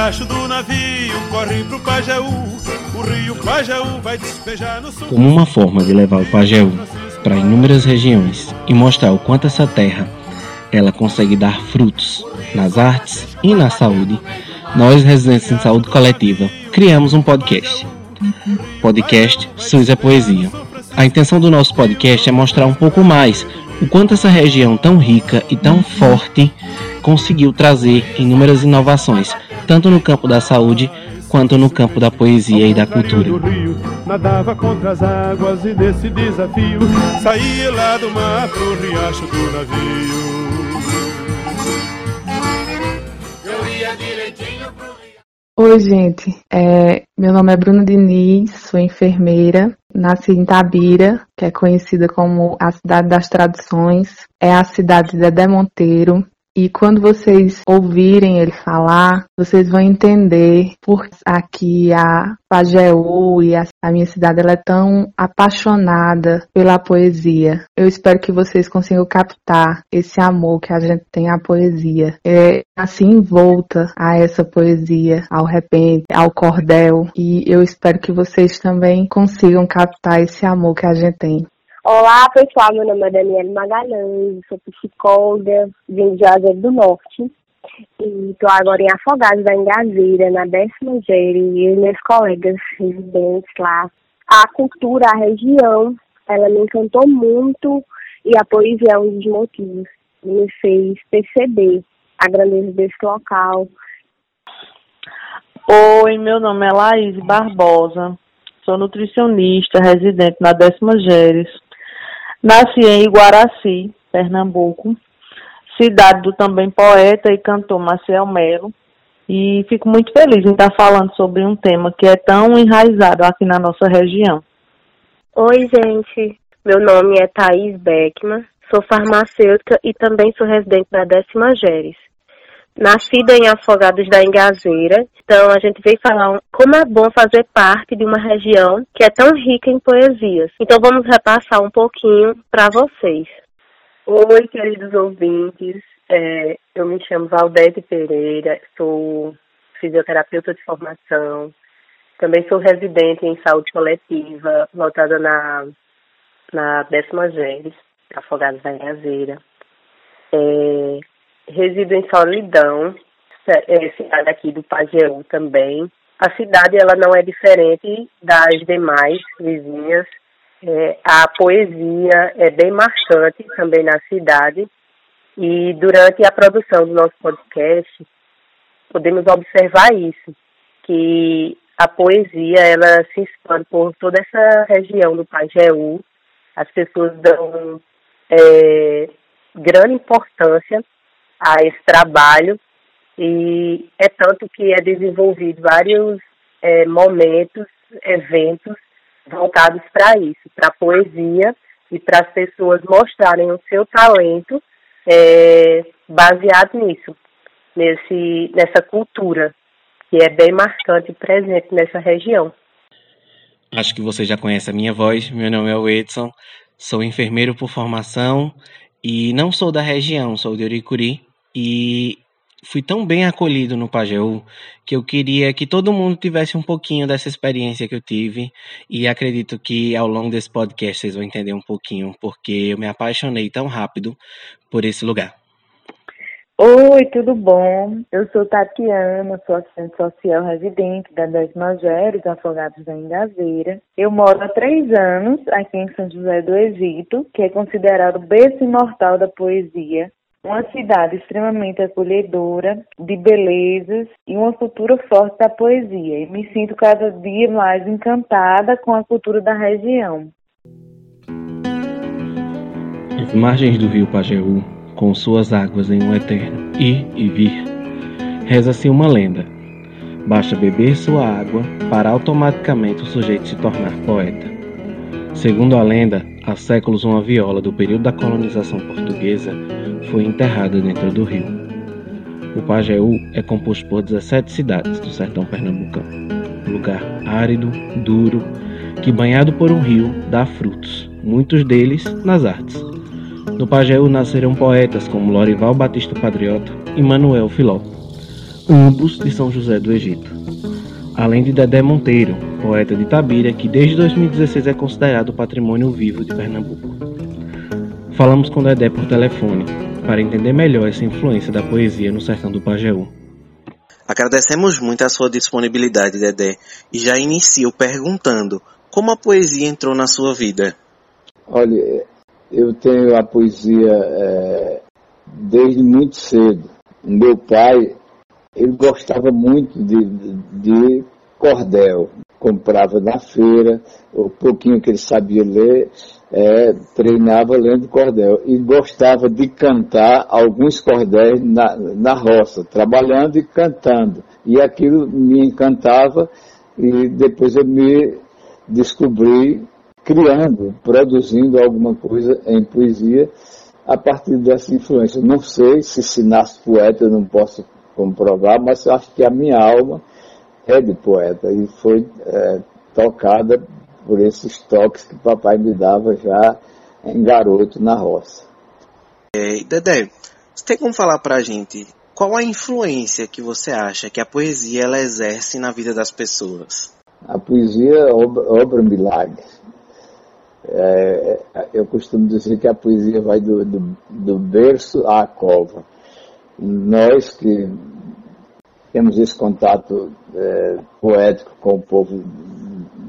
riacho do navio corre pro Pajeú. O rio Pajeú vai despejar no sul. Como uma forma de levar o Pajeú para inúmeras regiões e mostrar o quanto essa terra ela consegue dar frutos nas artes e na saúde, nós, residentes em saúde coletiva, criamos um podcast. Podcast SUS é Poesia. A intenção do nosso podcast é mostrar um pouco mais o quanto essa região tão rica e tão forte conseguiu trazer inúmeras inovações, tanto no campo da saúde quanto no campo da poesia e da cultura. Nadava contra as águas e desse desafio saía lá do mar pro riacho do navio. Oi, gente. É, meu nome é Bruno Diniz, sou enfermeira. Nasci em Tabira, que é conhecida como a cidade das tradições. É a cidade de Dedé Monteiro, e quando vocês ouvirem ele falar, vocês vão entender por aqui a Pajeú e a, a, minha cidade ela é tão apaixonada pela poesia. Eu espero que vocês consigam captar esse amor que a gente tem à poesia. É assim envolta a essa poesia, ao repente, ao cordel. E eu espero que vocês também consigam captar esse amor que a gente tem. Olá, pessoal. Meu nome é Daniela Magalhães, sou psicóloga, vim de Juazeiro do Norte. E estou agora em Afogados da Engazeira, na décima série, e meus colegas residentes lá. A cultura, a região, ela me encantou muito e a poesia é um dos motivos que me fez perceber a grandeza desse local. Oi, meu nome é Laís Barbosa, sou nutricionista, residente na décima Geres. Nasci em Iguaraci, Pernambuco, cidade do também poeta e cantor Maciel Melo, e fico muito feliz em estar falando sobre um tema que é tão enraizado aqui na nossa região. Oi, gente. Meu nome é Thaís Beckman, sou farmacêutica e também sou residente da décima Geres nascida em Afogados da Engazeira. Então a gente veio falar como é bom fazer parte de uma região que é tão rica em poesias. Então vamos repassar um pouquinho para vocês. Oi, queridos ouvintes. É, eu me chamo Valdete Pereira, sou fisioterapeuta de formação. Também sou residente em saúde coletiva, lotada na, na décima Geres, Afogados da Engazeira. É, resido em Solidão, cidade aqui do Pajeú também. A cidade ela não é diferente das demais vizinhas. É, a poesia é bem marcante também na cidade. E durante a produção do nosso podcast, podemos observar isso, que a poesia ela se expande por toda essa região do Pajeú. As pessoas dão é, grande importância a esse trabalho e é tanto que é desenvolvido vários é, momentos, eventos voltados para isso, para poesia e para as pessoas mostrarem o seu talento é, baseado nisso, nesse, nessa cultura que é bem marcante e presente nessa região. Acho que você já conhece a minha voz. Meu nome é Edson, sou enfermeiro por formação e não sou da região, sou de Uricuri, e fui tão bem acolhido no Pajeú que eu queria que todo mundo tivesse um pouquinho dessa experiência que eu tive e acredito que ao longo desse podcast vocês vão entender um pouquinho porque eu me apaixonei tão rápido por esse lugar. Oi, tudo bom? Eu sou Tatiana, sou assistente social residente da Décima Géres, Afogados da Engazeira. Eu moro há três anos aqui em São José do Egito, que é considerado o berço imortal da poesia uma cidade extremamente acolhedora, de belezas e uma cultura forte da poesia. E me sinto cada dia mais encantada com a cultura da região. As margens do rio Pajeú, com suas águas em um eterno ir e vir, reza-se uma lenda. Basta beber sua água para automaticamente o sujeito se tornar poeta. Segundo a lenda, há séculos uma viola do período da colonização portuguesa foi enterrada dentro do rio. O Pajeú é composto por 17 cidades do sertão pernambucano, lugar árido, duro, que banhado por um rio dá frutos, muitos deles nas artes. No Pajeú nasceram poetas como Lorival Batista Patriota e Manuel Filó. ambos de São José do Egito. Além de Dedé Monteiro, poeta de Tabira, que desde 2016 é considerado patrimônio vivo de Pernambuco. Falamos com Dedé por telefone para entender melhor essa influência da poesia no sertão do Pajeú. Agradecemos muito a sua disponibilidade, Dedé, e já inicio perguntando como a poesia entrou na sua vida. Olha, eu tenho a poesia é, desde muito cedo. Meu pai, ele gostava muito de, de cordel, comprava na feira, o pouquinho que ele sabia ler, é, treinava lendo cordel e gostava de cantar alguns cordéis na, na roça, trabalhando e cantando. E aquilo me encantava e depois eu me descobri criando, produzindo alguma coisa em poesia a partir dessa influência. Não sei se se nasce poeta, não posso comprovar, mas acho que a minha alma é de poeta e foi é, tocada por esses toques que papai me dava já em garoto na roça. É, Dedé, você tem como falar para a gente qual a influência que você acha que a poesia ela exerce na vida das pessoas? A poesia obra, obra milagre. É, eu costumo dizer que a poesia vai do, do, do berço à cova. Nós que temos esse contato é, poético com o povo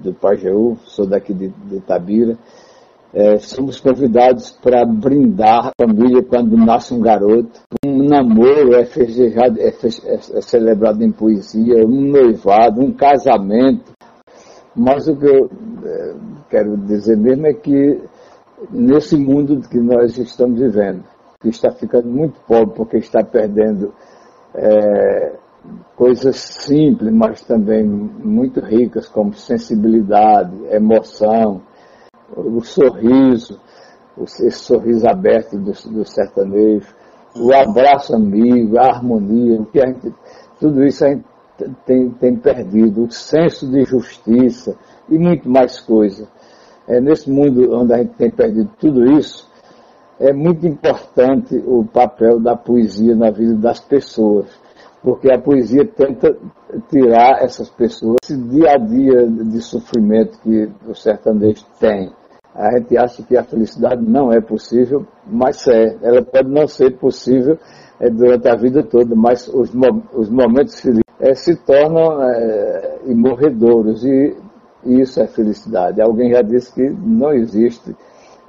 do Pajeú, sou daqui de, de Itabira. É, somos convidados para brindar a família quando nasce um garoto. Um namoro é festejado, é, é, é celebrado em poesia, um noivado, um casamento. Mas o que eu é, quero dizer mesmo é que nesse mundo que nós estamos vivendo, que está ficando muito pobre porque está perdendo é, coisas simples, mas também muito ricas, como sensibilidade, emoção, o sorriso, esse sorriso aberto do, do sertanejo, o abraço amigo, a harmonia, que a gente, tudo isso a gente tem, tem perdido, o senso de justiça e muito mais coisa. É nesse mundo onde a gente tem perdido tudo isso, é muito importante o papel da poesia na vida das pessoas porque a poesia tenta tirar essas pessoas esse dia a dia de sofrimento que o sertanejo tem. A gente acha que a felicidade não é possível, mas é. Ela pode não ser possível é, durante a vida toda, mas os, os momentos felizes é, se tornam é, imorredouros e, e isso é felicidade. Alguém já disse que não existe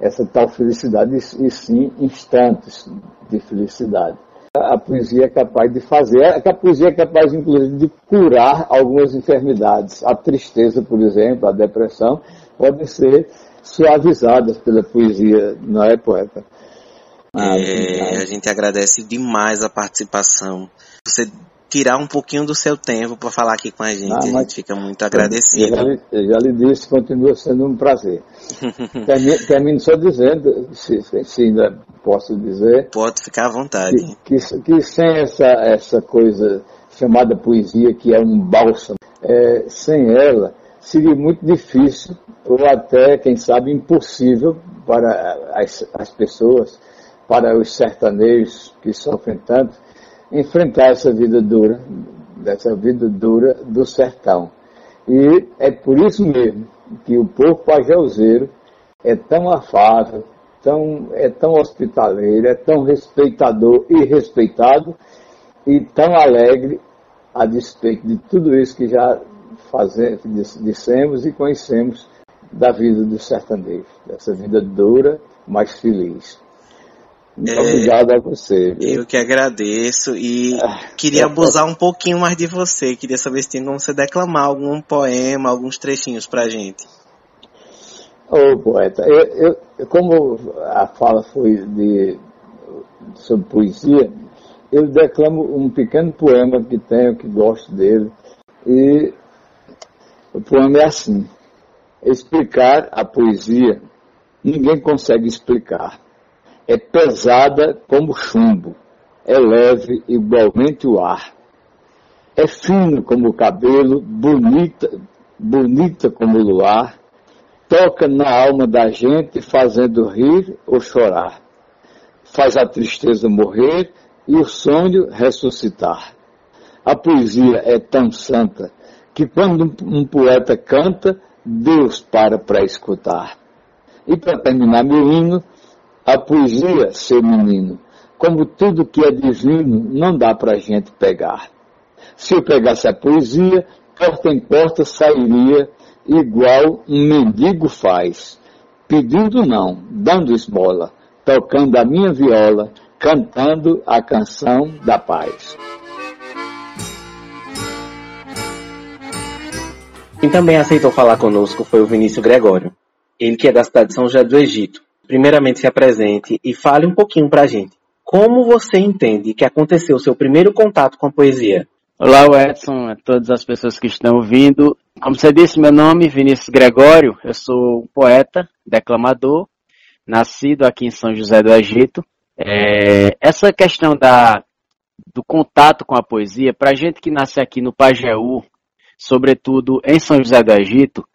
essa tal felicidade, e, e sim instantes de felicidade a poesia é capaz de fazer, que a poesia é capaz, inclusive, de curar algumas enfermidades. A tristeza, por exemplo, a depressão, podem ser suavizadas pela poesia, não é, poeta? Ah, é, a gente agradece demais a participação. Você tirar um pouquinho do seu tempo para falar aqui com a gente. Ah, a gente fica muito agradecido. Eu já, eu já lhe disse, continua sendo um prazer. termino, termino, só dizendo, se, se, ainda posso dizer. Pode ficar à vontade. Que, que, que, sem essa, essa coisa chamada poesia, que é um bálsamo, é, sem ela seria muito difícil, ou até, quem sabe, impossível para as, as pessoas, para os sertanejos que sofrem tanto, enfrentar essa vida dura, dessa vida dura do sertão. E é por isso mesmo que o povo pajauzeiro é tão afável, tão, é tão hospitaleiro, é tão respeitador e respeitado, e tão alegre a despeito de tudo isso que já fazemos, dissemos e conhecemos da vida do sertanejo, dessa vida dura, mas feliz. Muito é, obrigado a você. Viu? Eu que agradeço e ah, queria abusar um pouquinho mais de você. Queria saber se tem como você declamar algum poema, alguns trechinhos pra gente. Ô oh, poeta, eu, eu, como a fala foi de, sobre poesia, eu declamo um pequeno poema que tenho, que gosto dele. E o poema é assim: Explicar a poesia, ninguém consegue explicar é pesada como chumbo, é leve igualmente o ar. É fino como o cabelo, bonita, bonita como o luar, toca na alma da gente, fazendo rir ou chorar. Faz a tristeza morrer e o sonho ressuscitar. A poesia é tão santa que quando um poeta canta, Deus para para escutar. E para terminar meu hino, a poesia, seu menino, como tudo que é divino, não dá para a gente pegar. Se eu pegasse a poesia, porta em porta sairia, igual um mendigo faz, pedindo não, dando esmola, tocando a minha viola, cantando a canção da paz. Quem também aceitou falar conosco foi o Vinícius Gregório. Ele que é da cidade de São José do Egito. Primeiramente se apresente e fale um pouquinho pra gente. Como você entende que aconteceu o seu primeiro contato com a poesia? Olá, Edson, a todas as pessoas que estão ouvindo. Como você disse, meu nome é Vinícius Gregório, eu sou poeta, declamador, nascido aqui em São José do Egito. É, essa questão da, do contato com a poesia, para gente que nasce aqui no Pajeú, sobretudo em São José do Egito,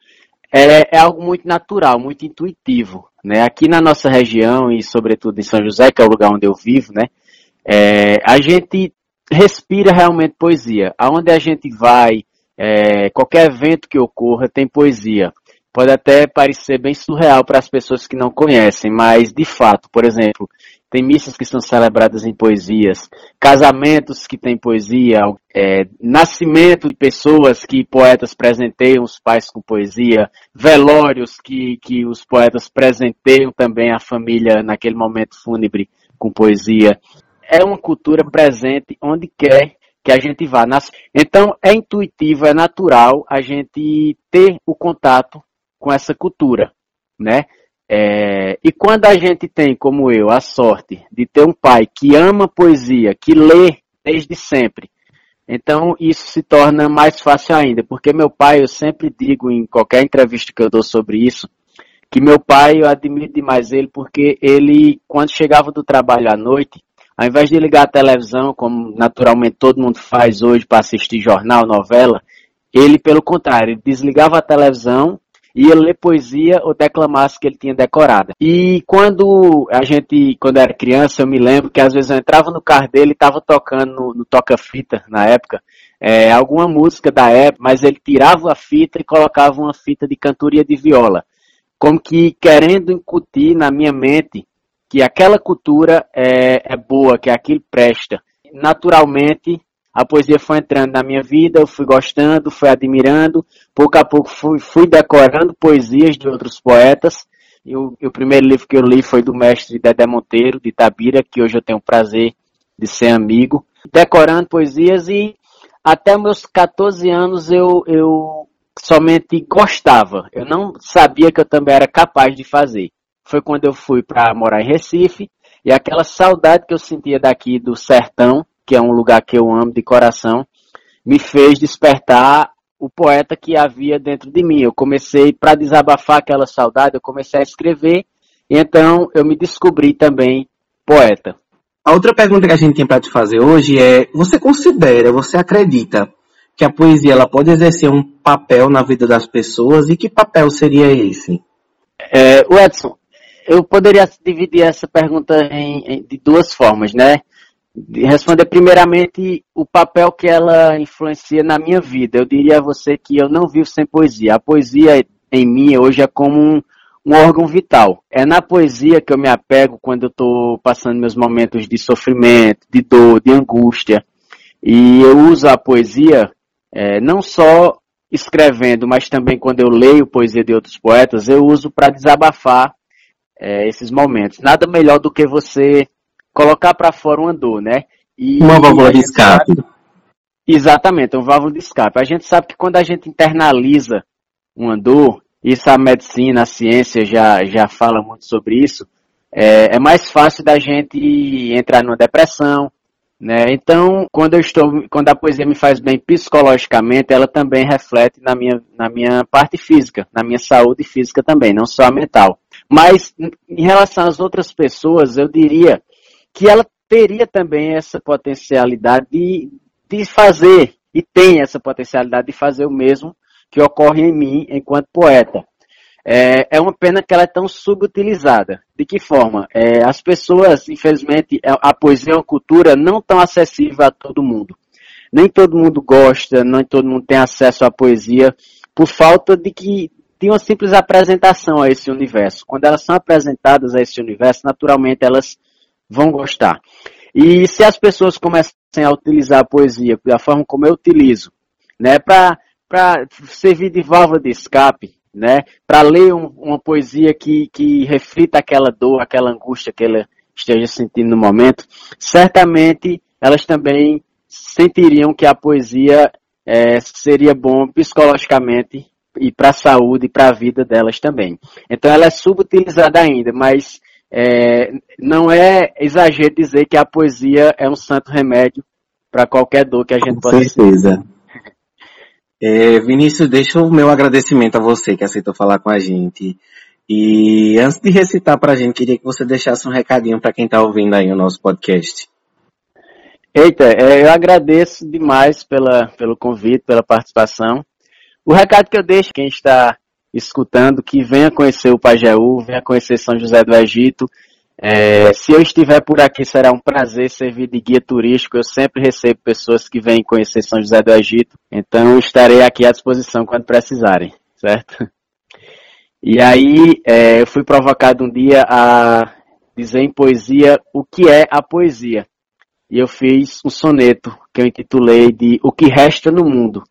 é, é, algo muito natural, muito intuitivo. Né? Aqui na nossa região e sobretudo em São José, que é o lugar onde eu vivo, né? É, a gente respira realmente poesia. Aonde a gente vai, é, qualquer evento que ocorra tem poesia. Pode até parecer bem surreal para as pessoas que não conhecem, mas de fato, por exemplo, tem missas que são celebradas em poesias, casamentos que têm poesia, é, nascimento de pessoas que poetas presenteiam os pais com poesia, velórios que, que os poetas presenteiam também a família naquele momento fúnebre com poesia é uma cultura presente onde quer que a gente vá. Então é intuitivo, é natural a gente ter o contato com essa cultura, né? É, e quando a gente tem, como eu, a sorte de ter um pai que ama poesia, que lê desde sempre, então isso se torna mais fácil ainda, porque meu pai, eu sempre digo em qualquer entrevista que eu dou sobre isso, que meu pai, eu admiro demais ele, porque ele, quando chegava do trabalho à noite, ao invés de ligar a televisão, como naturalmente todo mundo faz hoje para assistir jornal, novela, ele, pelo contrário, ele desligava a televisão ia ler poesia ou declamasse que ele tinha decorada. E quando a gente, quando era criança, eu me lembro que às vezes eu entrava no carro dele e estava tocando no, no toca-fita na época, é, alguma música da época, mas ele tirava a fita e colocava uma fita de cantoria de viola, como que querendo incutir na minha mente que aquela cultura é, é boa, que aquilo presta. Naturalmente, a poesia foi entrando na minha vida, eu fui gostando, fui admirando, pouco a pouco fui, fui decorando poesias de outros poetas. E o, e o, primeiro livro que eu li foi do mestre Dedé Monteiro, de Itabira, que hoje eu tenho o prazer de ser amigo. Decorando poesias e até meus 14 anos eu, eu somente gostava. Eu não sabia que eu também era capaz de fazer foi quando eu fui para morar em Recife e aquela saudade que eu sentia daqui do sertão, que é um lugar que eu amo de coração, me fez despertar o poeta que havia dentro de mim. Eu comecei para desabafar aquela saudade, eu comecei a escrever e então eu me descobri também poeta. A outra pergunta que a gente tem para te fazer hoje é: você considera, você acredita que a poesia ela pode exercer um papel na vida das pessoas e que papel seria esse? É, Edson, eu poderia dividir essa pergunta em, em, de duas formas, né? De responder primeiramente o papel que ela influencia na minha vida. Eu diria a você que eu não vivo sem poesia. A poesia em mim hoje é como um, um órgão vital. É na poesia que eu me apego quando eu estou passando meus momentos de sofrimento, de dor, de angústia. E eu uso a poesia é, não só escrevendo, mas também quando eu leio poesia de outros poetas, eu uso para desabafar é, esses momentos. Nada melhor do que você colocar para fora uma dor, né? E, uma válvula de escape. Sabe, exatamente, uma válvula de escape. A gente sabe que quando a gente internaliza uma dor, isso a medicina, a ciência já, já fala muito sobre isso, é, é mais fácil da gente entrar numa depressão, né? Então, quando eu estou, quando a poesia me faz bem psicologicamente, ela também reflete na minha, na minha parte física, na minha saúde física também, não só a mental. Mas em relação às outras pessoas, eu diria que ela teria também essa potencialidade de, de fazer, e tem essa potencialidade de fazer o mesmo que ocorre em mim enquanto poeta. É, é uma pena que ela é tão subutilizada. De que forma? É, as pessoas, infelizmente, a, a poesia é uma cultura não tão acessível a todo mundo. nem todo mundo gosta, nem todo mundo tem acesso à poesia, por falta de que de uma simples apresentação a esse universo. Quando elas são apresentadas a esse universo, naturalmente elas vão gostar. E se as pessoas começam a utilizar a poesia da forma como eu utilizo, né, para servir de válvula de escape, né, para ler um, uma poesia que, que reflita aquela dor, aquela angústia que ela esteja sentindo no momento, certamente elas também sentiriam que a poesia é, seria bom psicologicamente e para a saúde e para a vida delas também. Então ela é subutilizada ainda, mas é, não é exagero dizer que a poesia é um santo remédio para qualquer dor que a gente Com possa certeza. É, Vinícius, deixa o meu agradecimento a você que aceitou falar com a gente. E antes de recitar para a gente, queria que você deixasse um recadinho para quem está ouvindo aí o nosso podcast. Eita, é, eu agradeço demais pela, pelo convite, pela participação. O recado que eu deixo quem está escutando, que venha conhecer o Pajeú, venha conhecer São José do Egito. É, se eu estiver por aqui, será um prazer servir de guia turístico. Eu sempre recebo pessoas que vêm conhecer São José do Egito. Então, estarei aqui à disposição quando precisarem, certo? E aí, é, eu fui provocado um dia a dizer em poesia o que é a poesia. E eu fiz um soneto que eu intitulei de O que Resta no Mundo,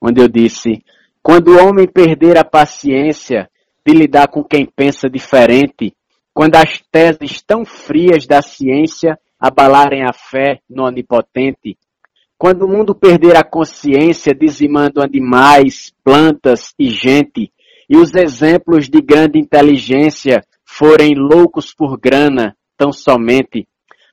onde eu disse: Quando o homem perder a paciência de lidar com quem pensa diferente, quando as teses tão frias da ciência abalarem a fé no onipotente, quando o mundo perder a consciência dizimando animais, plantas e gente, e os exemplos de grande inteligência forem loucos por grana, tão somente,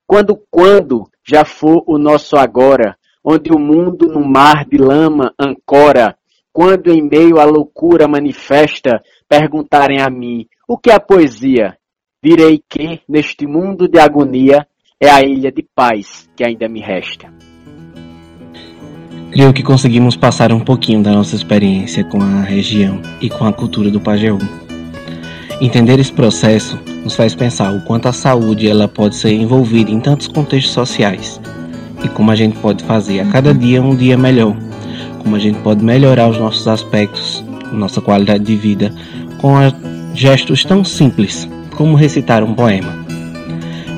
quando quando já for o nosso agora, onde o mundo no mar de lama ancora, quando em meio à loucura manifesta, perguntarem a mim, o que é a poesia? Direi que, neste mundo de agonia, é a ilha de paz que ainda me resta. Creio que conseguimos passar um pouquinho da nossa experiência com a região e com a cultura do Pajeú. Entender esse processo nos faz pensar o quanto a saúde ela pode ser envolvida em tantos contextos sociais e como a gente pode fazer a cada dia um dia melhor, como a gente pode melhorar os nossos aspectos, nossa qualidade de vida com gestos tão simples como recitar um poema.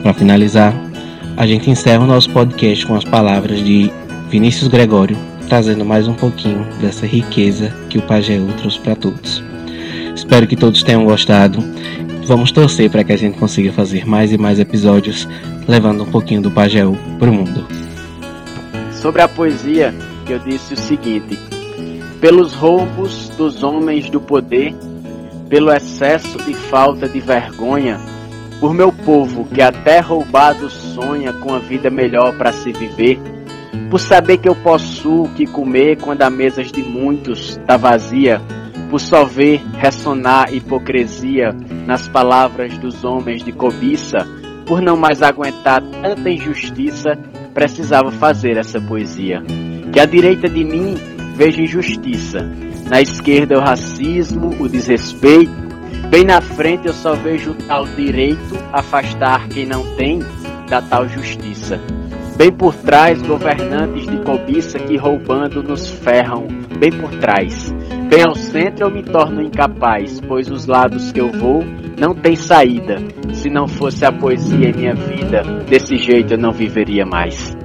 Para finalizar, a gente encerra o nosso podcast com as palavras de Vinícius Gregório, trazendo mais um pouquinho dessa riqueza que o Pajeú trouxe para todos. Espero que todos tenham gostado. Vamos torcer para que a gente consiga fazer mais e mais episódios, levando um pouquinho do Pajeú para o mundo. Sobre a poesia, eu disse o seguinte: pelos roubos dos homens do poder, pelo excesso de falta de vergonha, por meu povo que até roubado sonha com a vida melhor para se viver, por saber que eu posso o que comer quando a mesa de muitos está vazia, por só ver ressonar hipocrisia nas palavras dos homens de cobiça, por não mais aguentar tanta injustiça, precisava fazer essa poesia. Que à direita de mim veja injustiça, na esquerda o racismo, o desrespeito, bem na frente eu só vejo o tal direito afastar quem não tem da tal justiça. Bem por trás, governantes de cobiça que roubando nos ferram, bem por trás. Bem ao centro eu me torno incapaz, pois os lados que eu vou não tem saída. Se não fosse a poesia em minha vida, desse jeito eu não viveria mais.